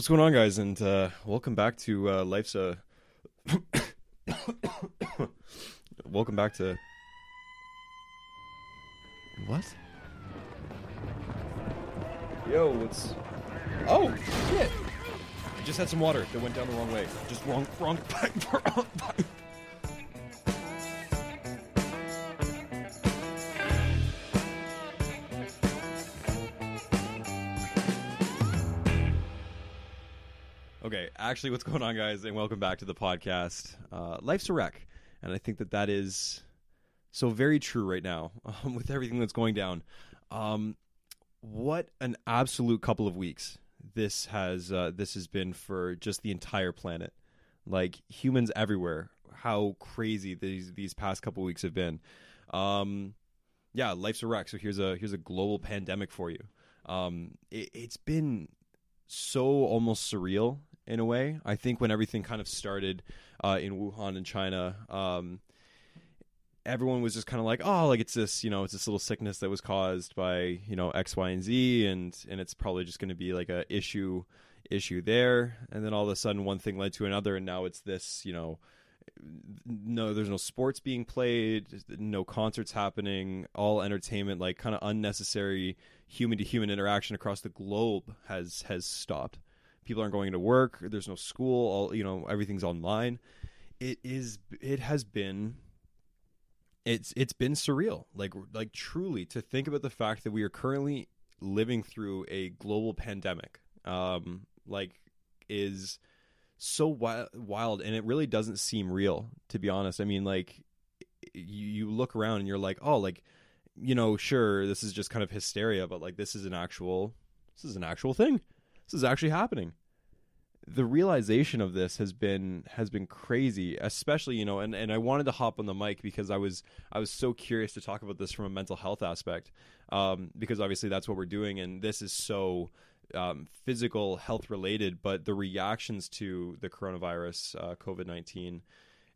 What's going on, guys? And uh, welcome back to uh, Life's a... welcome back to... What? Yo, what's... Oh, shit! I just had some water that went down the wrong way. Just wrong, wrong pipe, actually, what's going on, guys, and welcome back to the podcast. Uh, Life's a wreck, and I think that that is so very true right now um, with everything that's going down. Um, what an absolute couple of weeks this has uh, this has been for just the entire planet. Like humans everywhere, how crazy these these past couple weeks have been. Um, yeah, life's a wreck. So here's a here's a global pandemic for you. Um, it, it's been so almost surreal in a way. I think when everything kind of started uh, in Wuhan in China, um, everyone was just kind of like, oh, like it's this, you know, it's this little sickness that was caused by, you know, X, Y, and Z, and and it's probably just going to be like a issue issue there. And then all of a sudden, one thing led to another, and now it's this, you know. No, there's no sports being played, no concerts happening, all entertainment, like kind of unnecessary human to human interaction across the globe has has stopped people aren't going to work there's no school all you know everything's online. It is it has been it's it's been surreal. Like like truly to think about the fact that we are currently living through a global pandemic um like is so wild, wild and it really doesn't seem real to be honest. I mean like you, you look around and you're like oh like you know sure this is just kind of hysteria but like this is an actual this is an actual thing this is actually happening. The realization of this has been has been crazy especially you know and, and i wanted to hop on the mic because i was i was so curious to talk about this from a mental health aspect um, because obviously that's what we're doing and this is so um, physical health related but the reactions to the coronavirus uh, covid-19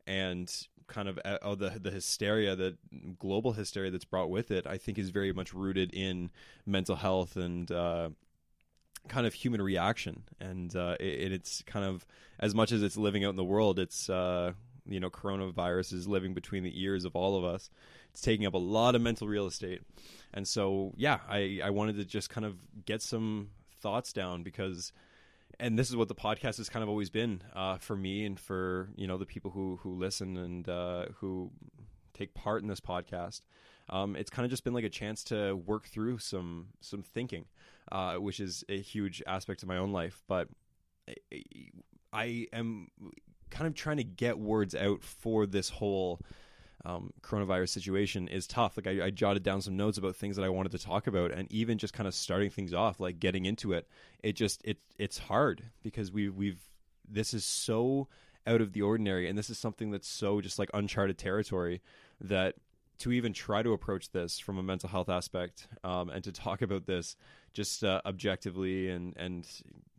and kind of uh, oh, the the hysteria that global hysteria that's brought with it i think is very much rooted in mental health and uh, kind of human reaction, and uh, it, it's kind of as much as it's living out in the world, it's uh, you know coronavirus is living between the ears of all of us. It's taking up a lot of mental real estate, and so yeah, I I wanted to just kind of get some thoughts down because. And this is what the podcast has kind of always been uh, for me and for you know the people who who listen and uh, who take part in this podcast. Um, it's kind of just been like a chance to work through some some thinking uh, which is a huge aspect of my own life. But I am kind of trying to get words out for this whole um, coronavirus situation is tough. Like I, I, jotted down some notes about things that I wanted to talk about, and even just kind of starting things off, like getting into it, it just it it's hard because we we've this is so out of the ordinary, and this is something that's so just like uncharted territory that to even try to approach this from a mental health aspect um, and to talk about this just uh, objectively and and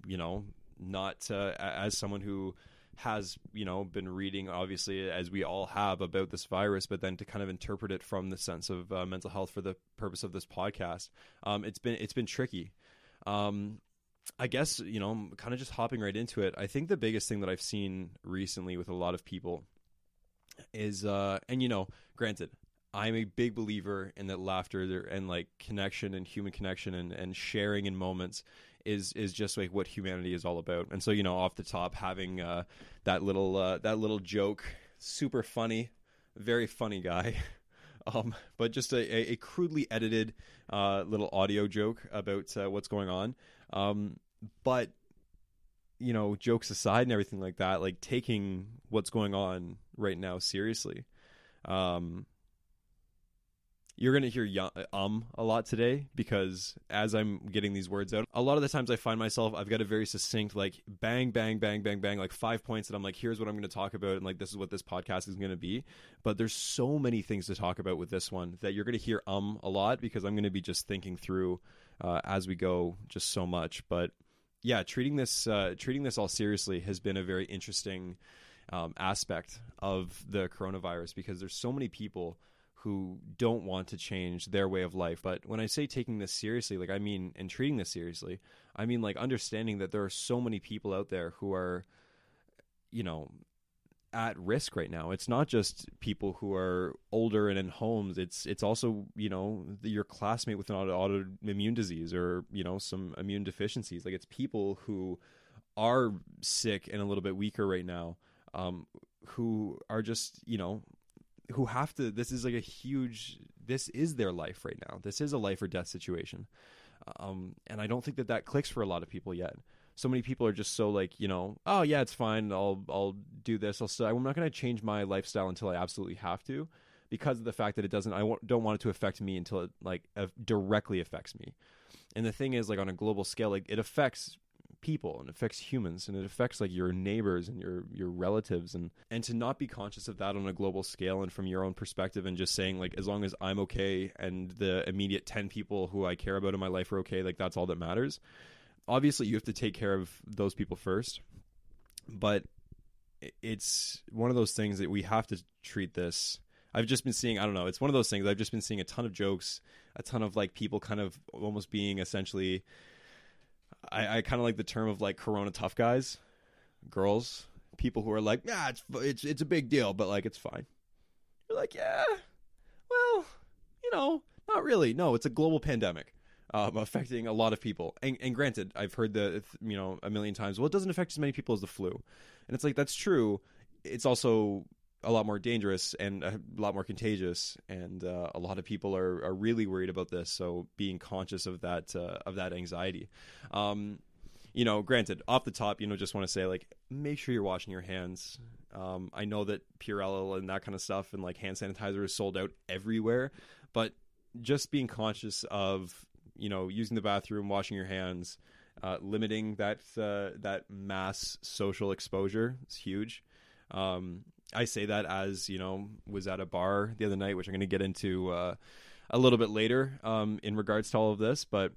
you know not uh, as someone who has you know been reading obviously as we all have about this virus but then to kind of interpret it from the sense of uh, mental health for the purpose of this podcast um, it's been it's been tricky. Um, I guess you know kind of just hopping right into it I think the biggest thing that I've seen recently with a lot of people is uh and you know granted I'm a big believer in that laughter and like connection and human connection and, and sharing in moments is is just like what humanity is all about. And so you know, off the top, having uh, that little uh, that little joke, super funny, very funny guy. Um, but just a, a crudely edited uh, little audio joke about uh, what's going on. Um, but you know, jokes aside and everything like that, like taking what's going on right now seriously. Um, you're going to hear um a lot today because as I'm getting these words out, a lot of the times I find myself I've got a very succinct like bang bang bang bang bang like five points that I'm like here's what I'm going to talk about and like this is what this podcast is going to be. But there's so many things to talk about with this one that you're going to hear um a lot because I'm going to be just thinking through uh, as we go just so much. But yeah, treating this uh, treating this all seriously has been a very interesting um, aspect of the coronavirus because there's so many people who don't want to change their way of life. But when I say taking this seriously, like I mean, and treating this seriously, I mean like understanding that there are so many people out there who are, you know, at risk right now. It's not just people who are older and in homes. It's it's also you know your classmate with an autoimmune disease or you know some immune deficiencies. Like it's people who are sick and a little bit weaker right now, um, who are just you know who have to this is like a huge this is their life right now. This is a life or death situation. Um, and i don't think that that clicks for a lot of people yet. So many people are just so like you know oh yeah it's fine. I'll i'll do this. I'll still i'm not going to change my lifestyle until i absolutely have to because of the fact that it doesn't i don't want it to affect me until it like directly affects me. And the thing is like on a global scale like it affects people and affects humans and it affects like your neighbors and your your relatives and and to not be conscious of that on a global scale and from your own perspective and just saying like as long as I'm okay and the immediate 10 people who I care about in my life are okay like that's all that matters obviously you have to take care of those people first but it's one of those things that we have to treat this I've just been seeing, I don't know, it's one of those things. I've just been seeing a ton of jokes, a ton of like people kind of almost being essentially I, I kind of like the term of like Corona tough guys, girls, people who are like, yeah, it's it's it's a big deal, but like it's fine. You're like, yeah, well, you know, not really. No, it's a global pandemic. Um, affecting a lot of people. And, and, granted, I've heard the you know a million times. Well, it doesn't affect as many people as the flu, and it's like that's true. It's also a lot more dangerous and a lot more contagious, and uh, a lot of people are, are really worried about this. So being conscious of that uh, of that anxiety. Um, you know, granted, off the top, you know, just want to say like make sure you're washing your hands. Um, I know that Purell and that kind of stuff and like hand sanitizer is sold out everywhere, but just being conscious of you know using the bathroom, washing your hands, uh, limiting that uh, that mass social exposure is huge. Um, I say that as you know was at a bar the other night, which I'm going to get into uh, a little bit later um, in regards to all of this, but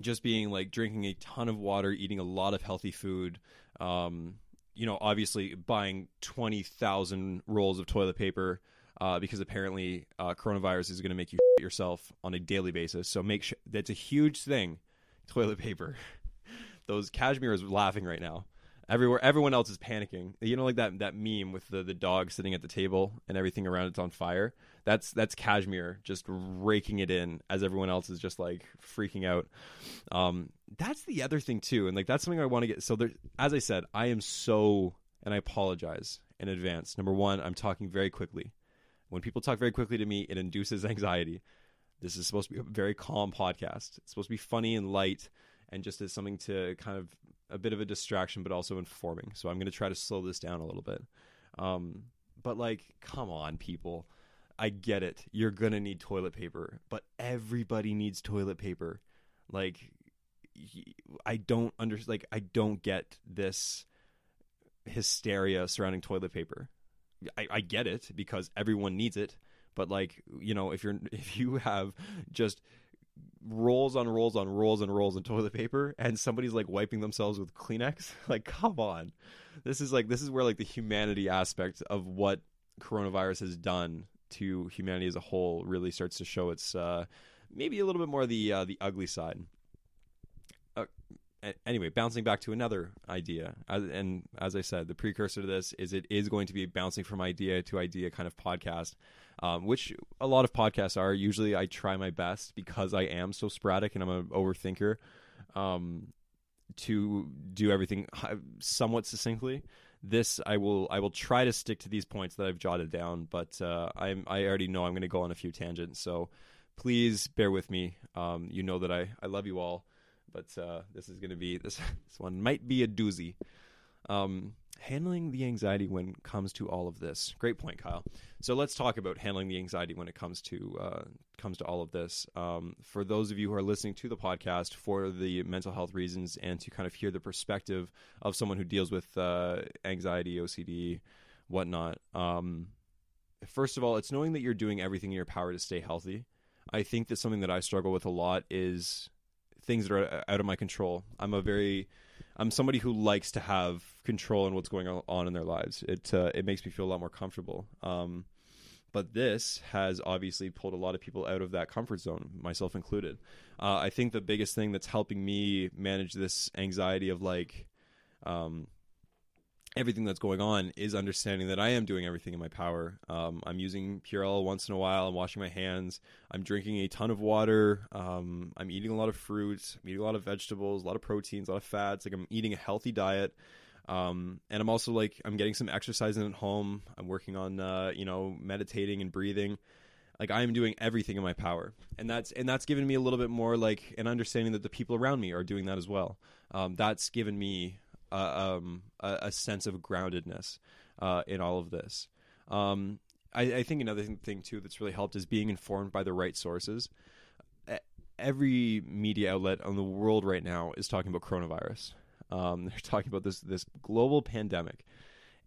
just being like drinking a ton of water, eating a lot of healthy food. Um, you know, obviously buying twenty thousand rolls of toilet paper uh, because apparently uh, coronavirus is going to make you yourself on a daily basis. So make sure that's a huge thing. Toilet paper. Those cashmere is laughing right now everywhere everyone else is panicking. You know like that that meme with the the dog sitting at the table and everything around it's on fire? That's that's cashmere just raking it in as everyone else is just like freaking out. Um that's the other thing too and like that's something i want to get so there as i said i am so and i apologize in advance. Number one i'm talking very quickly. When people talk very quickly to me it induces anxiety. This is supposed to be a very calm podcast. It's supposed to be funny and light and just as something to kind of a bit of a distraction, but also informing. So I'm going to try to slow this down a little bit. Um, but like, come on, people. I get it. You're going to need toilet paper, but everybody needs toilet paper. Like, I don't understand. Like, I don't get this hysteria surrounding toilet paper. I, I get it because everyone needs it, but like, you know, if you're if you have just rolls on rolls on rolls and rolls of toilet paper and somebody's like wiping themselves with Kleenex. Like, come on. This is like this is where like the humanity aspect of what coronavirus has done to humanity as a whole really starts to show its uh maybe a little bit more the uh, the ugly side. Uh, anyway, bouncing back to another idea, and as I said, the precursor to this is it is going to be bouncing from idea to idea kind of podcast, um, which a lot of podcasts are. Usually, I try my best because I am so sporadic and I'm an overthinker um, to do everything somewhat succinctly. This I will I will try to stick to these points that I've jotted down, but uh, I'm I already know I'm going to go on a few tangents, so please bear with me. Um, you know that I I love you all but uh, this is going to be this this one might be a doozy. Um, handling the anxiety when it comes to all of this. Great point, Kyle. So let's talk about handling the anxiety when it comes to uh, comes to all of this. Um, for those of you who are listening to the podcast for the mental health reasons and to kind of hear the perspective of someone who deals with uh, anxiety, OCD, whatnot. Um, first of all, it's knowing that you're doing everything in your power to stay healthy. I think that something that I struggle with a lot is things that are out of my control. I'm a very I'm somebody who likes to have control in what's going on in their lives. It uh, it makes me feel a lot more comfortable. Um, but this has obviously pulled a lot of people out of that comfort zone, myself included. Uh, I think the biggest thing that's helping me manage this anxiety of like, um, everything that's going on is understanding that I am doing everything in my power. Um, I'm using Purell once in a while. I'm washing my hands. I'm drinking a ton of water. Um, I'm eating a lot of fruits. I'm eating a lot of vegetables, a lot of proteins, a lot of fats. Like I'm eating a healthy diet. Um, and I'm also like I'm getting some exercise in at home. I'm working on uh, you know meditating and breathing. Like I am doing everything in my power, and that's and that's given me a little bit more like an understanding that the people around me are doing that as well. Um, that's given me uh, um, a, a, sense of groundedness uh, in all of this. Um, I, I, think another thing too that's really helped is being informed by the right sources. Every media outlet on the world right now is talking about coronavirus. Um, they're talking about this this global pandemic,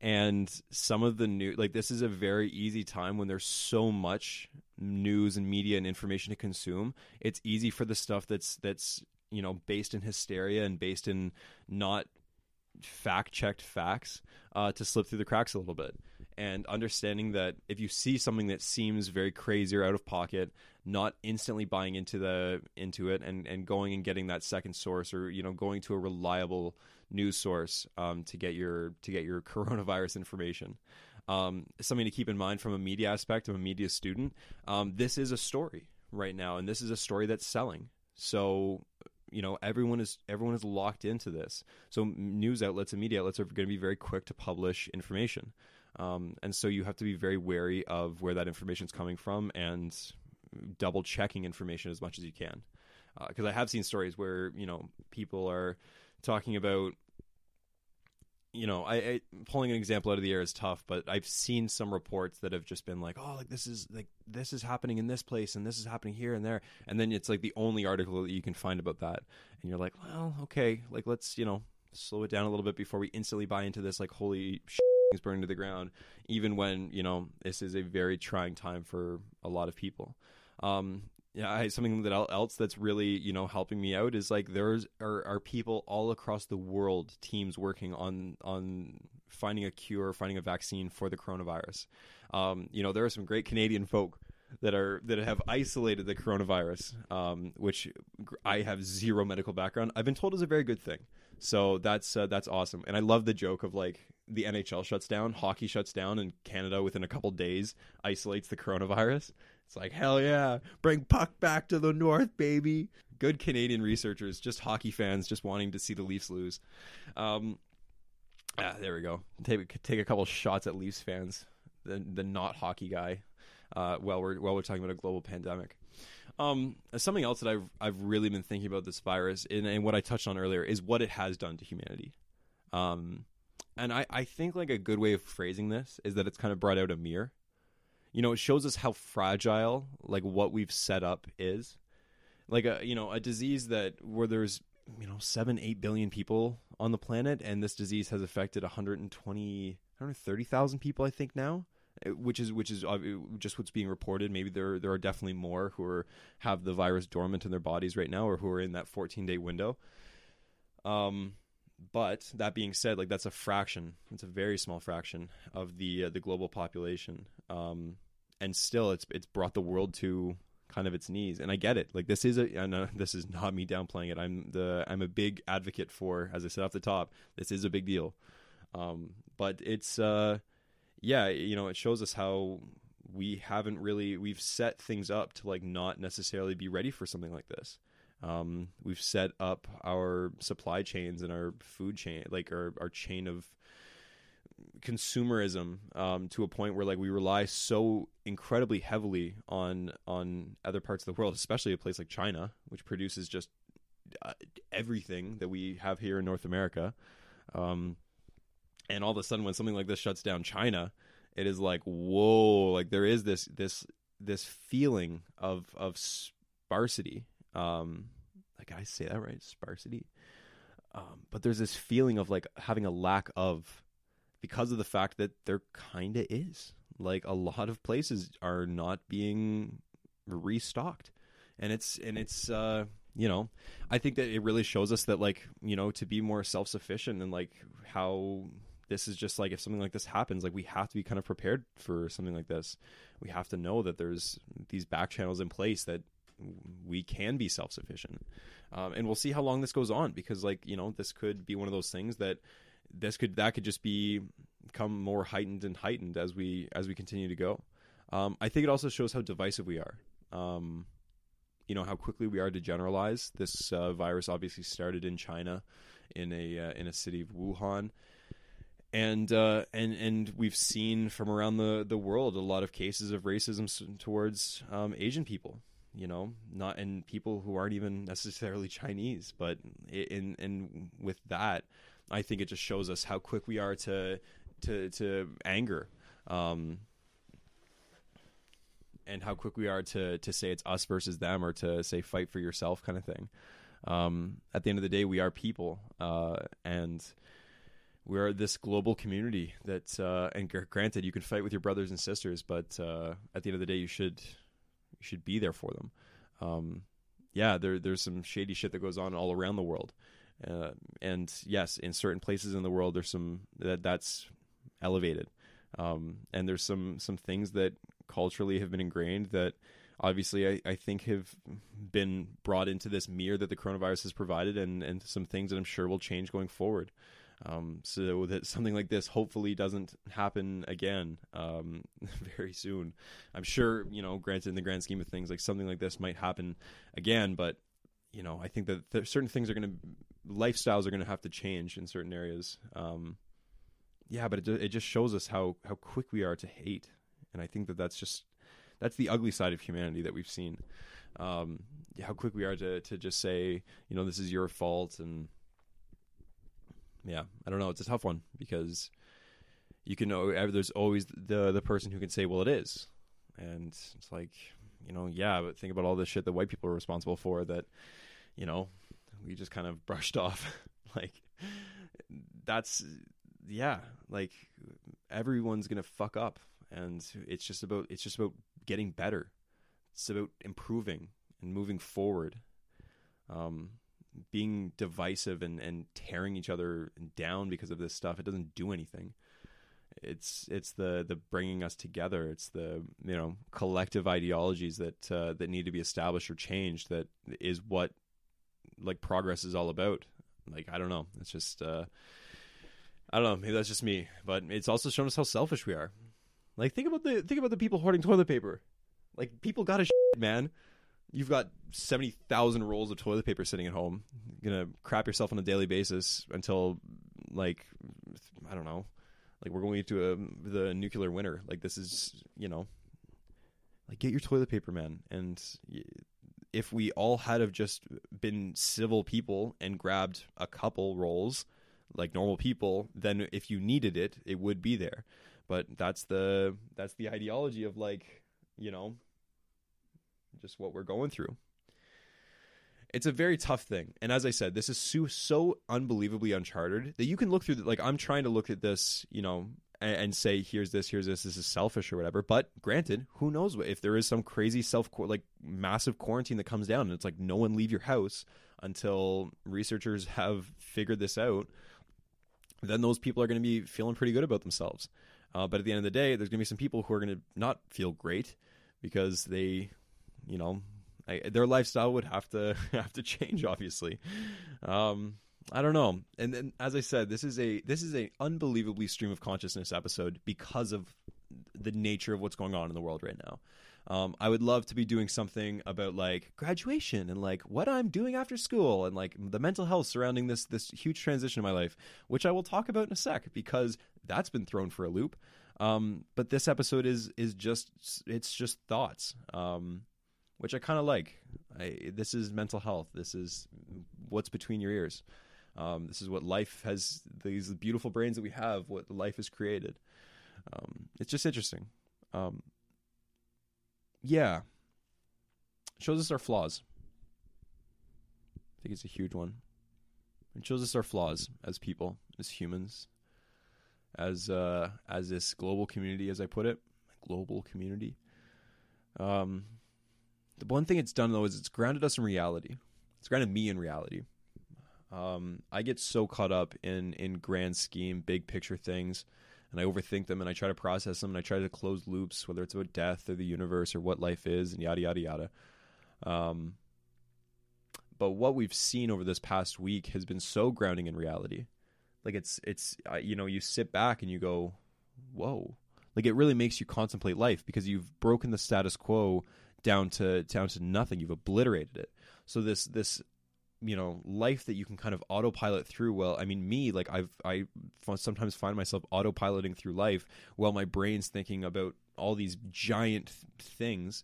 and some of the new like this is a very easy time when there's so much news and media and information to consume. It's easy for the stuff that's that's you know based in hysteria and based in not fact checked facts uh, to slip through the cracks a little bit. And understanding that if you see something that seems very crazy or out of pocket, not instantly buying into the into it and, and going and getting that second source or you know going to a reliable news source um, to get your to get your coronavirus information. Um, something to keep in mind from a media aspect, of a media student. Um, this is a story right now, and this is a story that's selling. So you know everyone is everyone is locked into this. So news outlets and media outlets are going to be very quick to publish information. Um, and so you have to be very wary of where that information is coming from and double checking information as much as you can. Because uh, i have seen stories where you know people are talking about you know, I, I, pulling an example out of the air is tough, but I've seen some reports that have just been like, oh, like this is like this is happening in this place and this is happening here and there, and then it's like the only article that you can find about that, and you're like, well, okay, like let's you know slow it down a little bit before we instantly buy into this like holy shit is burning to the ground, even when you know this is a very trying time for a lot of people. Um, yeah, I, something that else that's really you know helping me out is like there's are, are people all across the world, teams working on on finding a cure, finding a vaccine for the coronavirus. Um, you know, there are some great Canadian folk that are that have isolated the coronavirus, um, which I have zero medical background. I've been told is a very good thing. So that's uh, that's awesome, and I love the joke of like the NHL shuts down, hockey shuts down, and Canada within a couple days isolates the coronavirus. It's like hell yeah, bring puck back to the north, baby. Good Canadian researchers, just hockey fans, just wanting to see the Leafs lose. Um, ah, there we go. Take take a couple shots at Leafs fans, the the not hockey guy. Uh, while we're while we're talking about a global pandemic. Um, something else that I've I've really been thinking about this virus and, and what I touched on earlier is what it has done to humanity. Um, and I, I think like a good way of phrasing this is that it's kind of brought out a mirror. You know, it shows us how fragile like what we've set up is. Like a you know a disease that where there's you know seven eight billion people on the planet, and this disease has affected 120 130,000 people I think now, eh, which is which is uh, just what's being reported. Maybe there there are definitely more who are have the virus dormant in their bodies right now, or who are in that 14 day window. Um, but that being said, like that's a fraction. It's a very small fraction of the uh, the global population. Um, and still, it's it's brought the world to kind of its knees. And I get it. Like this is a, I this is not me downplaying it. I'm the, I'm a big advocate for, as I said off the top, this is a big deal. Um, but it's, uh, yeah, you know, it shows us how we haven't really, we've set things up to like not necessarily be ready for something like this. Um, we've set up our supply chains and our food chain, like our, our chain of consumerism um, to a point where like we rely so incredibly heavily on on other parts of the world, especially a place like China, which produces just uh, everything that we have here in North America. Um, and all of a sudden, when something like this shuts down China, it is like whoa! Like there is this this this feeling of of sparsity. Um, like I say that right, sparsity. Um, but there's this feeling of like having a lack of because of the fact that there kind of is. Like a lot of places are not being restocked. And it's and it's uh you know, I think that it really shows us that like, you know, to be more self-sufficient and like how this is just like if something like this happens, like we have to be kind of prepared for something like this. We have to know that there's these back channels in place that we can be self-sufficient. Um, and we'll see how long this goes on because like, you know, this could be one of those things that this could that could just be become more heightened and heightened as we as we continue to go. Um, I think it also shows how divisive we are. Um, you know how quickly we are to generalize. This uh, virus obviously started in China, in a uh, in a city of Wuhan, and uh, and and we've seen from around the the world a lot of cases of racism towards um, Asian people. You know, not and people who aren't even necessarily Chinese, but in in with that, I think it just shows us how quick we are to to to anger. Um, and how quick we are to to say it's us versus them or to say fight for yourself kind of thing. Um, at the end of the day, we are people, uh, and we are this global community that. Uh, and granted, you can fight with your brothers and sisters, but uh, at the end of the day, you should you should be there for them. Um, yeah, there there's some shady shit that goes on all around the world, uh, and yes, in certain places in the world, there's some that that's elevated. Um, and there's some some things that culturally have been ingrained that obviously I, I think have been brought into this mirror that the coronavirus has provided and, and some things that I'm sure will change going forward. Um, so that something like this hopefully doesn't happen again um, very soon. I'm sure, you know, granted in the grand scheme of things, like something like this might happen again, but you know, I think that certain things are going to, lifestyles are going to have to change in certain areas. Um, yeah, but it it just shows us how how quick we are to hate, and I think that that's just that's the ugly side of humanity that we've seen. Um, how quick we are to to just say, you know, this is your fault, and yeah, I don't know. It's a tough one because you can know there's always the the person who can say, well, it is, and it's like, you know, yeah, but think about all the shit that white people are responsible for that, you know, we just kind of brushed off, like that's yeah, like everyone's gonna fuck up, and it's just about it's just about getting better. It's about improving and moving forward. Um, being divisive and, and tearing each other down because of this stuff, it doesn't do anything. It's it's the the bringing us together. It's the you know collective ideologies that uh, that need to be established or changed. That is what like progress is all about. Like I don't know. It's just. Uh, I don't know. Maybe that's just me, but it's also shown us how selfish we are. Like think about the think about the people hoarding toilet paper. Like people got a shit, man. You've got seventy thousand rolls of toilet paper sitting at home. You're gonna crap yourself on a daily basis until like I don't know, like we're going into a the nuclear winter. Like this is you know, like get your toilet paper, man. And if we all had have just been civil people and grabbed a couple rolls like normal people, then if you needed it, it would be there. But that's the that's the ideology of like, you know, just what we're going through. It's a very tough thing. And as I said, this is so, so unbelievably uncharted that you can look through the, like I'm trying to look at this, you know, and, say here's this, here's this, this is selfish or whatever. But granted, who knows if there is some crazy self like massive quarantine that comes down and it's like no one leave your house until researchers have figured this out then those people are going to be feeling pretty good about themselves. Uh, but at the end of the day, there's going to be some people who are going to not feel great because they you know, I, their lifestyle would have to have to change. Obviously, um, I don't know. And then, as I said, this is a this is a unbelievably stream of consciousness episode because of the nature of what's going on in the world right now. Um, I would love to be doing something about like graduation and like what I'm doing after school and like the mental health surrounding this this huge transition in my life, which I will talk about in a sec because that's been thrown for a loop. Um, but this episode is is just it's just thoughts, um, which I kind of like. I, this is mental health. This is what's between your ears. Um, this is what life has. These beautiful brains that we have. What life has created. Um, it's just interesting. Um, yeah, shows us our flaws. I think it's a huge one. It shows us our flaws as people, as humans, as uh, as this global community, as I put it, global community. Um, the one thing it's done though is it's grounded us in reality. It's grounded me in reality. Um, I get so caught up in in grand scheme, big picture things, and I overthink them, and I try to process them, and I try to close loops, whether it's about death or the universe or what life is, and yada yada yada. Um, but what we've seen over this past week has been so grounding in reality. Like it's it's you know you sit back and you go whoa. Like it really makes you contemplate life because you've broken the status quo down to down to nothing. You've obliterated it. So this this you know life that you can kind of autopilot through well i mean me like i've i sometimes find myself autopiloting through life while my brain's thinking about all these giant th- things.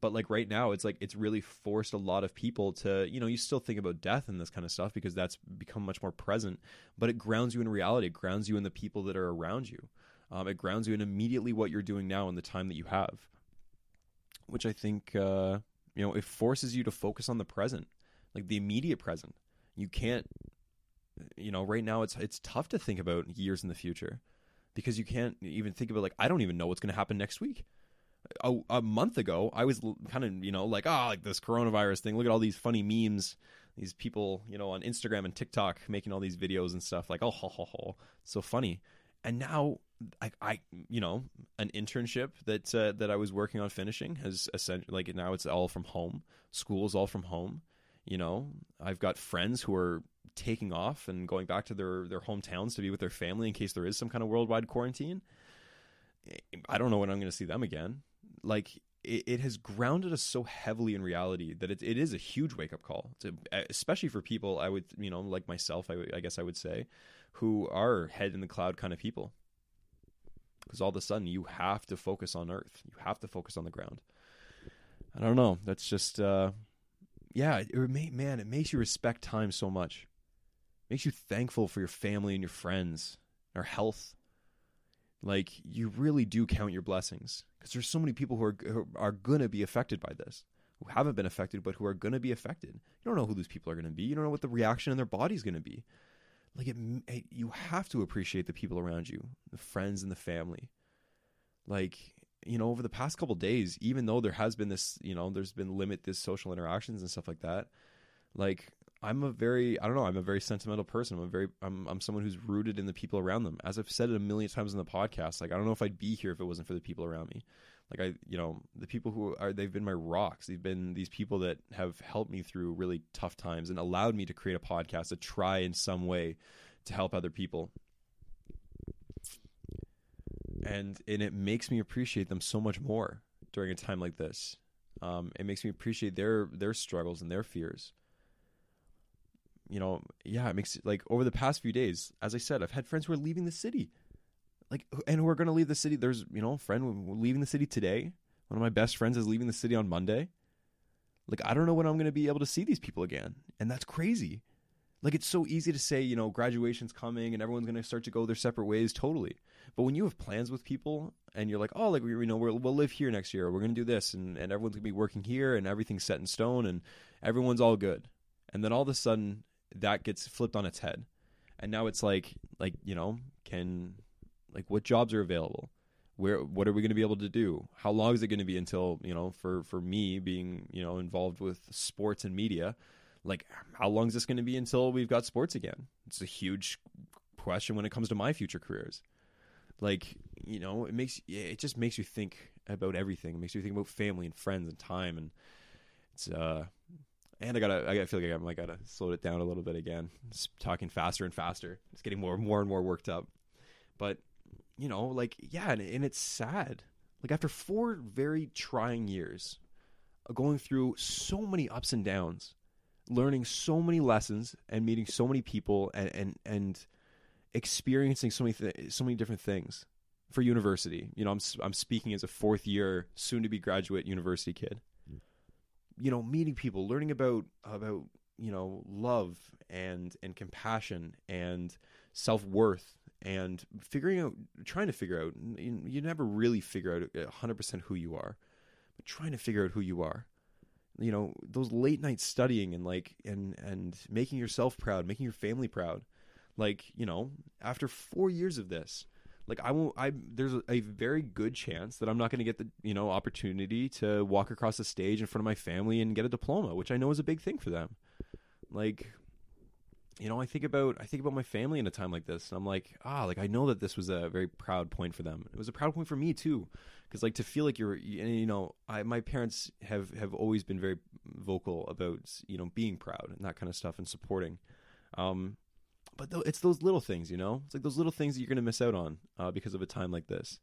But like right now it's like it's really forced a lot of people to you know you still think about death and this kind of stuff because that's become much more present but it grounds you in reality. It grounds you in the people that are around you. Um, it grounds you in immediately what you're doing now in the time that you have which i think uh, you know it forces you to focus on the present like the immediate present you can't you know right now it's it's tough to think about years in the future because you can't even think about like i don't even know what's going to happen next week a, a month ago, I was kind of, you know, like, oh, like this coronavirus thing. Look at all these funny memes, these people, you know, on Instagram and TikTok making all these videos and stuff like, oh, ho, ho, ho. so funny. And now, I, I, you know, an internship that uh, that I was working on finishing has essentially like now it's all from home. School's all from home. You know, I've got friends who are taking off and going back to their their hometowns to be with their family in case there is some kind of worldwide quarantine. I don't know when I'm going to see them again like it, it, has grounded us so heavily in reality that it, it is a huge wake up call, to, especially for people I would, you know, like myself, I, I guess I would say, who are head in the cloud kind of people. Because all of a sudden you have to focus on Earth, you have to focus on the ground. I don't know. That's just, uh, yeah, it, it, man, it makes you respect time so much. It makes you thankful for your family and your friends, our health, like you really do count your blessings because there's so many people who are who are to be affected by this who haven't been affected but who are to be affected. You don't know who these people are to be. You don't know what the reaction in their body is going to be. Like it, it, you have to appreciate the people around you the friends and the family. Like you know over the past couple days even though there has been this you know there's been limit this social interactions and stuff like that like I'm a very I don't know I'm a very sentimental person. I'm a very I'm I'm someone who's rooted in the people around them. As I've said it a million times in the podcast, like I don't know if I'd be here if it wasn't for the people around me. Like I you know the people who are they've been my rocks. They've been these people that have helped me through really tough times and allowed me to create a podcast to try in some way to help other people. And and it makes me appreciate them so much more during a time like this. Um, it makes me appreciate their their struggles and their fears you know, yeah, it makes like over the past few days, as I said, I've had friends who are leaving the city, like, and who are going to leave the city. There's, you know, a friend leaving the city today. One of my best friends is leaving the city on Monday. Like, I don't know when I'm going to be able to see these people again, and that's crazy. Like, it's so easy to say, you know, graduation's coming and everyone's going to start to go their separate ways, totally. But when you have plans with people and you're like, oh, like, we, you know, we'll, we'll live here next year, we're going to do this, and, and everyone's going to be working here, and everything's set in stone, and everyone's all good. And then all of a sudden, that gets flipped on its head and now it's like like you know can like what jobs are available where what are we going to be able to do how long is it going to be until you know for for me being you know involved with sports and media like how long is this going to be until we've got sports again it's a huge question when it comes to my future careers like you know it makes it just makes you think about everything it makes you think about family and friends and time and It's uh, and I gotta I gotta feel like I might gotta slow it down a little bit again. It's talking faster and faster. It's getting more more and more worked up. But you know, like yeah, and, and it's sad. Like after four very trying years, going through so many ups and downs, learning so many lessons and meeting so many people and and and experiencing so many th- so many different things for university. You know, I'm I'm speaking as a fourth year, soon to be graduate university kid. You know, meeting people, learning about about you know love and and compassion and self worth and figuring out, trying to figure out. You, you never really figure out 100 percent who you are, but trying to figure out who you are you know those late nights studying and like and and making yourself proud making your family proud. Like you know after four years of this like i won't i there's a, a very good chance that i'm not going to get the you know opportunity to walk across the stage in front of my family and get a diploma which i know is a big thing for them. Like you know i think about i think about my family in a time like this and i'm like ah like i know that this was a very proud point for them. It was a proud point for me too. Because like to feel like you're you know I my parents have have always been very vocal about you know being proud and that kind of stuff and supporting. Um but th- it's those little things you know? It's like those little things that you're to miss out on uh, because of a time like this.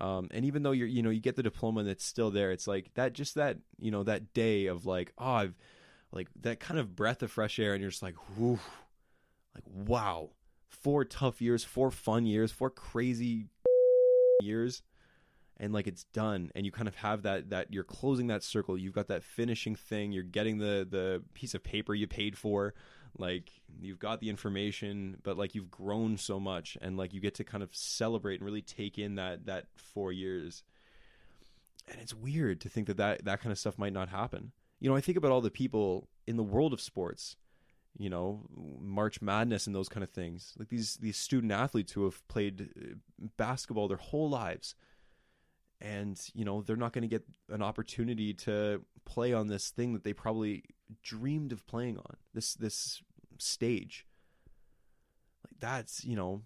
Um, and even though you're you know you get the diploma and it's still there it's like that just that you know that day of like oh I've like that kind of breath of fresh air and you're just like whew like wow. Four tough years four fun years four crazy years. And like it's done. And you kind of have that that you're closing that circle. You've got that finishing thing. You're getting the the piece of paper you paid for. Like you've got the information but like you've grown so much. And like you get to kind of celebrate and really take in that that 4 years. And it's weird to think that that that kind of stuff might not happen. You know i think about all the people in the world of sports you know march madness and those kind of things. Like these these student athletes who have played uh, basketball their whole lives. And you know they're not going to get an opportunity to play on this thing that they probably dreamed of playing on this this stage. Like that's you know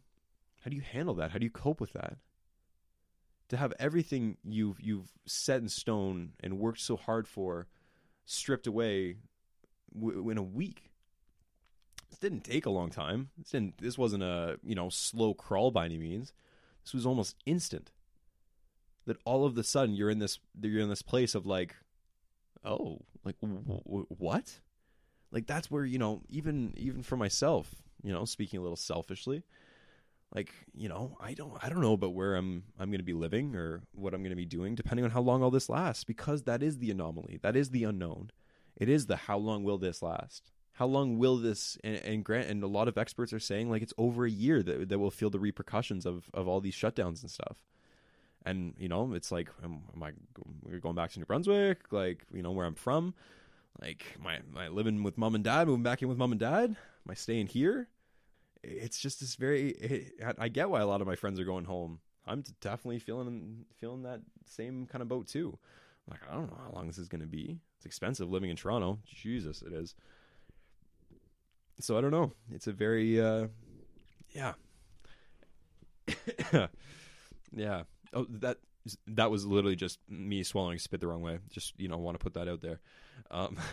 how do you handle that? How do you cope with that? To have everything you've you've set in stone and worked so hard for stripped away w- in a week this didn't take a long time. This didn't this wasn't a you know slow crawl by any means. This was almost instant. That all of the sudden you're in this you're in this place of like oh like w- w- what? Like that's where you know even even for myself you know speaking a little selfishly like you know i don't i don't know about where i'm i'm going to be living or what i'm going to be doing depending on how long all this lasts because that is the anomaly. That is the unknown. It is the how long will this last how long will this and, and grant and a lot of experts are saying like it's over a year that that we'll feel the repercussions of of all these shutdowns and stuff. And you know it's like am, am I we're going back to New Brunswick? Like you know where I'm from? Like my my living with mom and dad moving back in with mom and dad? Am I staying here? It's just this very it, I get why a lot of my friends are going home. I'm definitely feeling feeling that same kind of boat too. Like I don't know how long this is going to be. It's expensive living in Toronto. Jesus it is so I don't know it's a very uh yeah yeah Oh, that that was literally just me swallowing spit the wrong way. Just you know, want to put that out there. Um,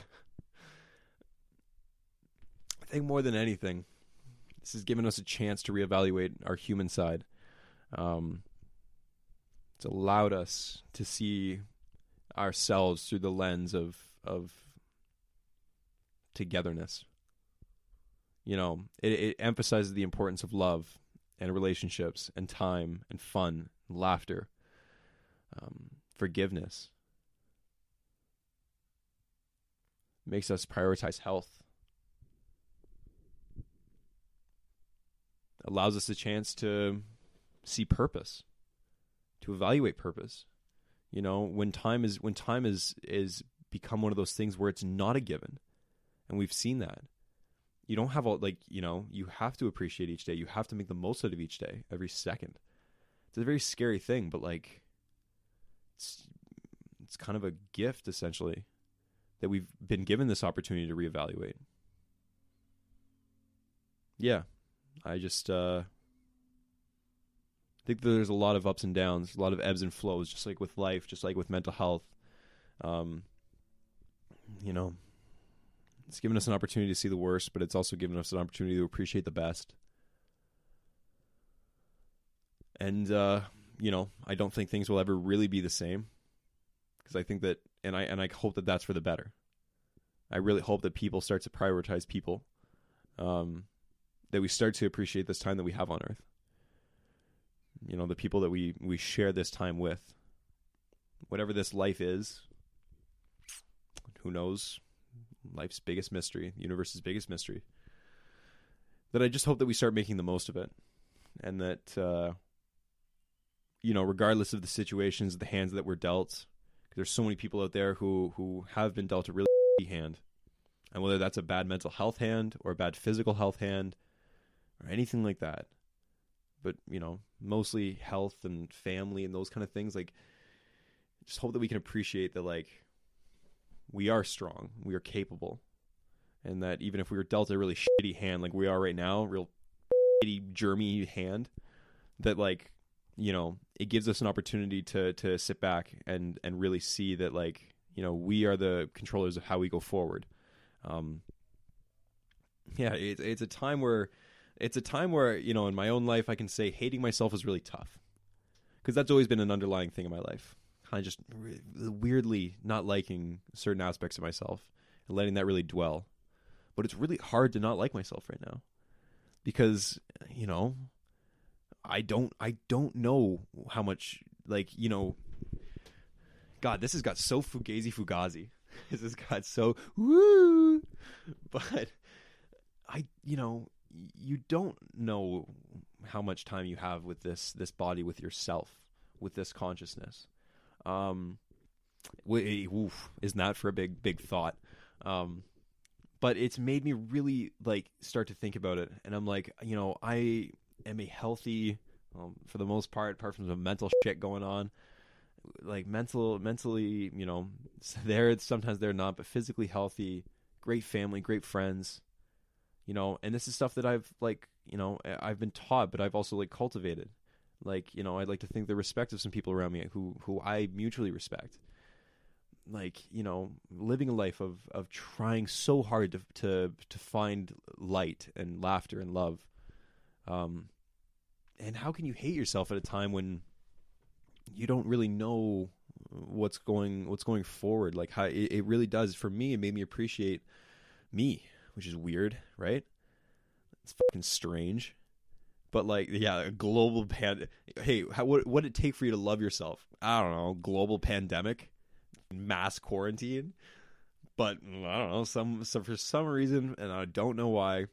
I think more than anything, this has given us a chance to reevaluate our human side. Um, it's allowed us to see ourselves through the lens of of togetherness. You know, it, it emphasizes the importance of love and relationships and time and fun and laughter, um, forgiveness. Makes us prioritize health. Allows us a chance to see purpose, to evaluate purpose. You know, when time is when time is is become one of those things where it's not a given, and we've seen that. You don't have all like you know you have to appreciate each day. You have to make the most out of each day, every second it's a very scary thing, but like it's it's kind of a gift essentially that we've been given this opportunity to reevaluate. Yeah. I just uh think there's a lot of ups and downs, a lot of ebbs and flows, just like with life, just like with mental health. Um, you know, it's given us an opportunity to see the worst, but it's also given us an opportunity to appreciate the best. And uh, you know, I don't think things will ever really be the same because I think that, and I and I hope that that's for the better. I really hope that people start to prioritize people, um, that we start to appreciate this time that we have on Earth. You know, the people that we we share this time with. Whatever this life is, who knows? Life's biggest mystery, universe's biggest mystery. That I just hope that we start making the most of it, and that uh, you know, regardless of the situations, the hands that were dealt, there's so many people out there who who have been dealt a really hand, and whether that's a bad mental health hand or a bad physical health hand, or anything like that. But you know, mostly health and family and those kind of things. Like, just hope that we can appreciate that, like, we are strong, we are capable, and that even if we were dealt a really shitty hand, like we are right now, real shitty, germy hand, that like you know it gives us an opportunity to to sit back and and really see that like you know we are the controllers of how we go forward. Um yeah it's it's a time where it's a time where you know in my own life i can say hating myself is really tough because that's always been an underlying thing in my life kind of just weirdly not liking certain aspects of myself and letting that really dwell. But it's really hard to not like myself right now because you know I don't I don't know how much like you know God this has got so fugazi fugazi. This has got so woo. But I you know you don't know how much time you have with this this body with yourself with this consciousness um wait, oof, isn't for a big big thought um but it's made me really like start to think about it and i'm like you know i am a healthy, um, for the most part, apart from some mental shit going on. Like mental, mentally, you know, there sometimes they're not, but physically healthy, great family, great friends, you know, and this is stuff that I've like, you know, I've been taught, but I've also like cultivated. Like, you know, I'd like to think the respect of some people around me who who I mutually respect. Like, you know, living a life of of trying so hard to to to find light and laughter and love. Um, and how can you hate yourself at a time when you don't really know what's going what's going forward like how it, it really does for me it made me appreciate me which is weird right it's fucking strange but like yeah a global pan hey how, what did it take for you to love yourself? I don't know global pandemic mass quarantine but mm, i don't know some, some for some reason and i don't know why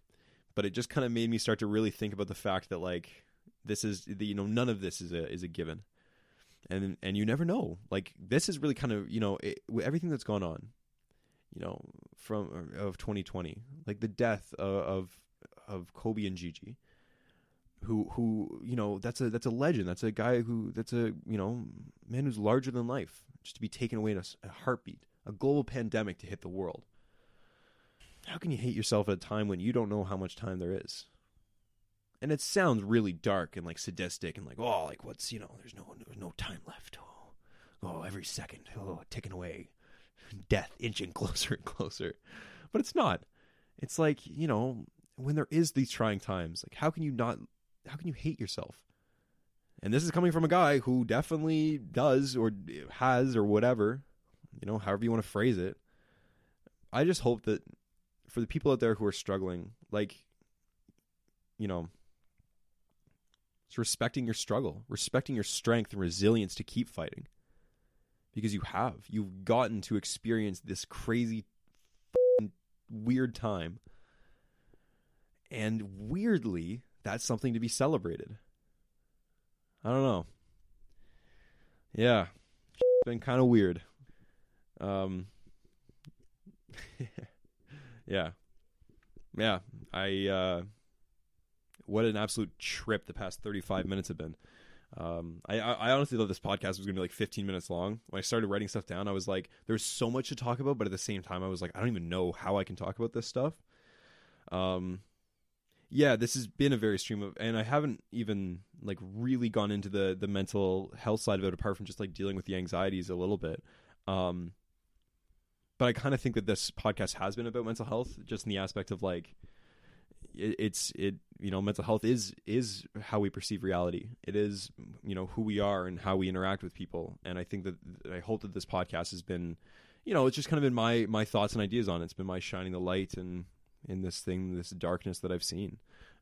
but it just kind of made me start to really think about the fact that like this is the you know none of this is a is a given, and and you never know. Like this is really kind of you know it, everything that's gone on, you know from of 2020, like the death of of, of Kobe and Gigi who who you know that's a that's a legend. That's a guy who that's a you know man who's larger than life just to be taken away in a, a, heartbeat a global pandemic to hit the world. How can you hate yourself at a time when you don't know how much time there is? And it sounds really dark and like sadistic and like oh like what's you know there's no there's no time left. Oh, oh every second oh ticking away. Death inching closer and closer. But it's not. It's like you know when there is these trying times like how can you not how can you hate yourself and this is coming from a guy who definitely does or has or whatever you know however you want to phrase it i just hope that for the people out there who are struggling like you know it's respecting your struggle, respecting your strength and resilience to keep fighting. Because you have. You've gotten to experience this crazy, weird time. And weirdly, that's something to be celebrated. I don't know. Yeah. It's been kind of weird. Um Yeah. Yeah, I uh what an absolute trip the past 35 minutes have been. Um, I, I honestly thought this podcast was going to be like 15 minutes long. When I started writing stuff down, I was like, there's so much to talk about, but at the same time, I was like, I don't even know how I can talk about this stuff. Um, yeah, this has been a very stream of, and I haven't even like really gone into the the mental health side of it, apart from just like dealing with the anxieties a little bit. Um, but I kind of think that this podcast has been about mental health, just in the aspect of like it, it's it you know mental health is is how we perceive reality. It is you know who we are and how we interact with people. And I think that I hope that this podcast has been you know it's just kind of been my my thoughts and ideas on it. It's been my shining the light and in this thing this darkness that I've seen.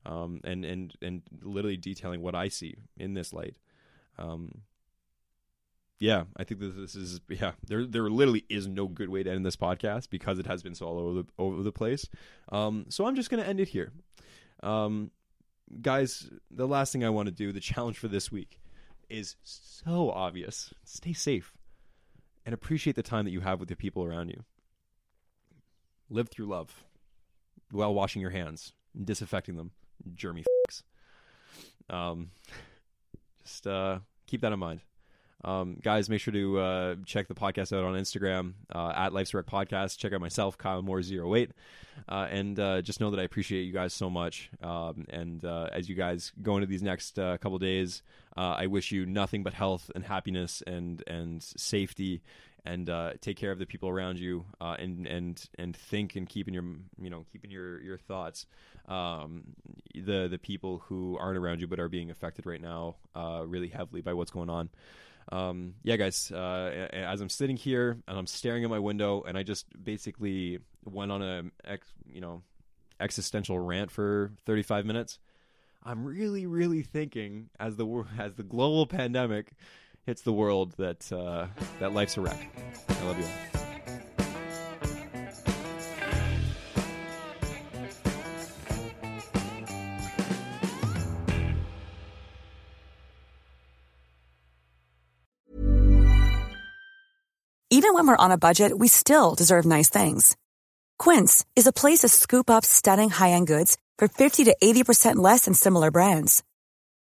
Um, and and and literally detailing what I see in this light. Um, yeah, I think that this is yeah. There there literally is no good way to end this podcast because it has been so all over the over the place. Um, so I'm just gonna end it here. Um, guys, the last thing I want to do, the challenge for this week, is so obvious. Stay safe and appreciate the time that you have with the people around you. Live through love while washing your hands and disinfecting them. Germy fucks. Um, just uh, keep that in mind. Um, guys, make sure to uh, check the podcast out on Instagram uh, at Life's Podcast. Check out myself, Kyle Moore 08 uh, and uh, just know that I appreciate you guys so much. Um, and uh, as you guys go into these next uh, couple days, I wish you nothing but health and happiness and and safety. And take care of the people around you, and and and think and keep in your you know keeping your your thoughts. Um, the the people who aren't around you but are being affected right now really heavily by what's going on um, yeah, guys, uh, as I'm sitting here and I'm staring at my window, and I just basically went on a, ex, you know, existential rant for 35 minutes. I'm really, really thinking as the as the global pandemic hits the world that uh, that life's a wreck. I love you all. Even when we're on a budget, we still deserve nice things. Quince is a place to scoop up stunning high-end goods for 50 to 80% less than similar brands.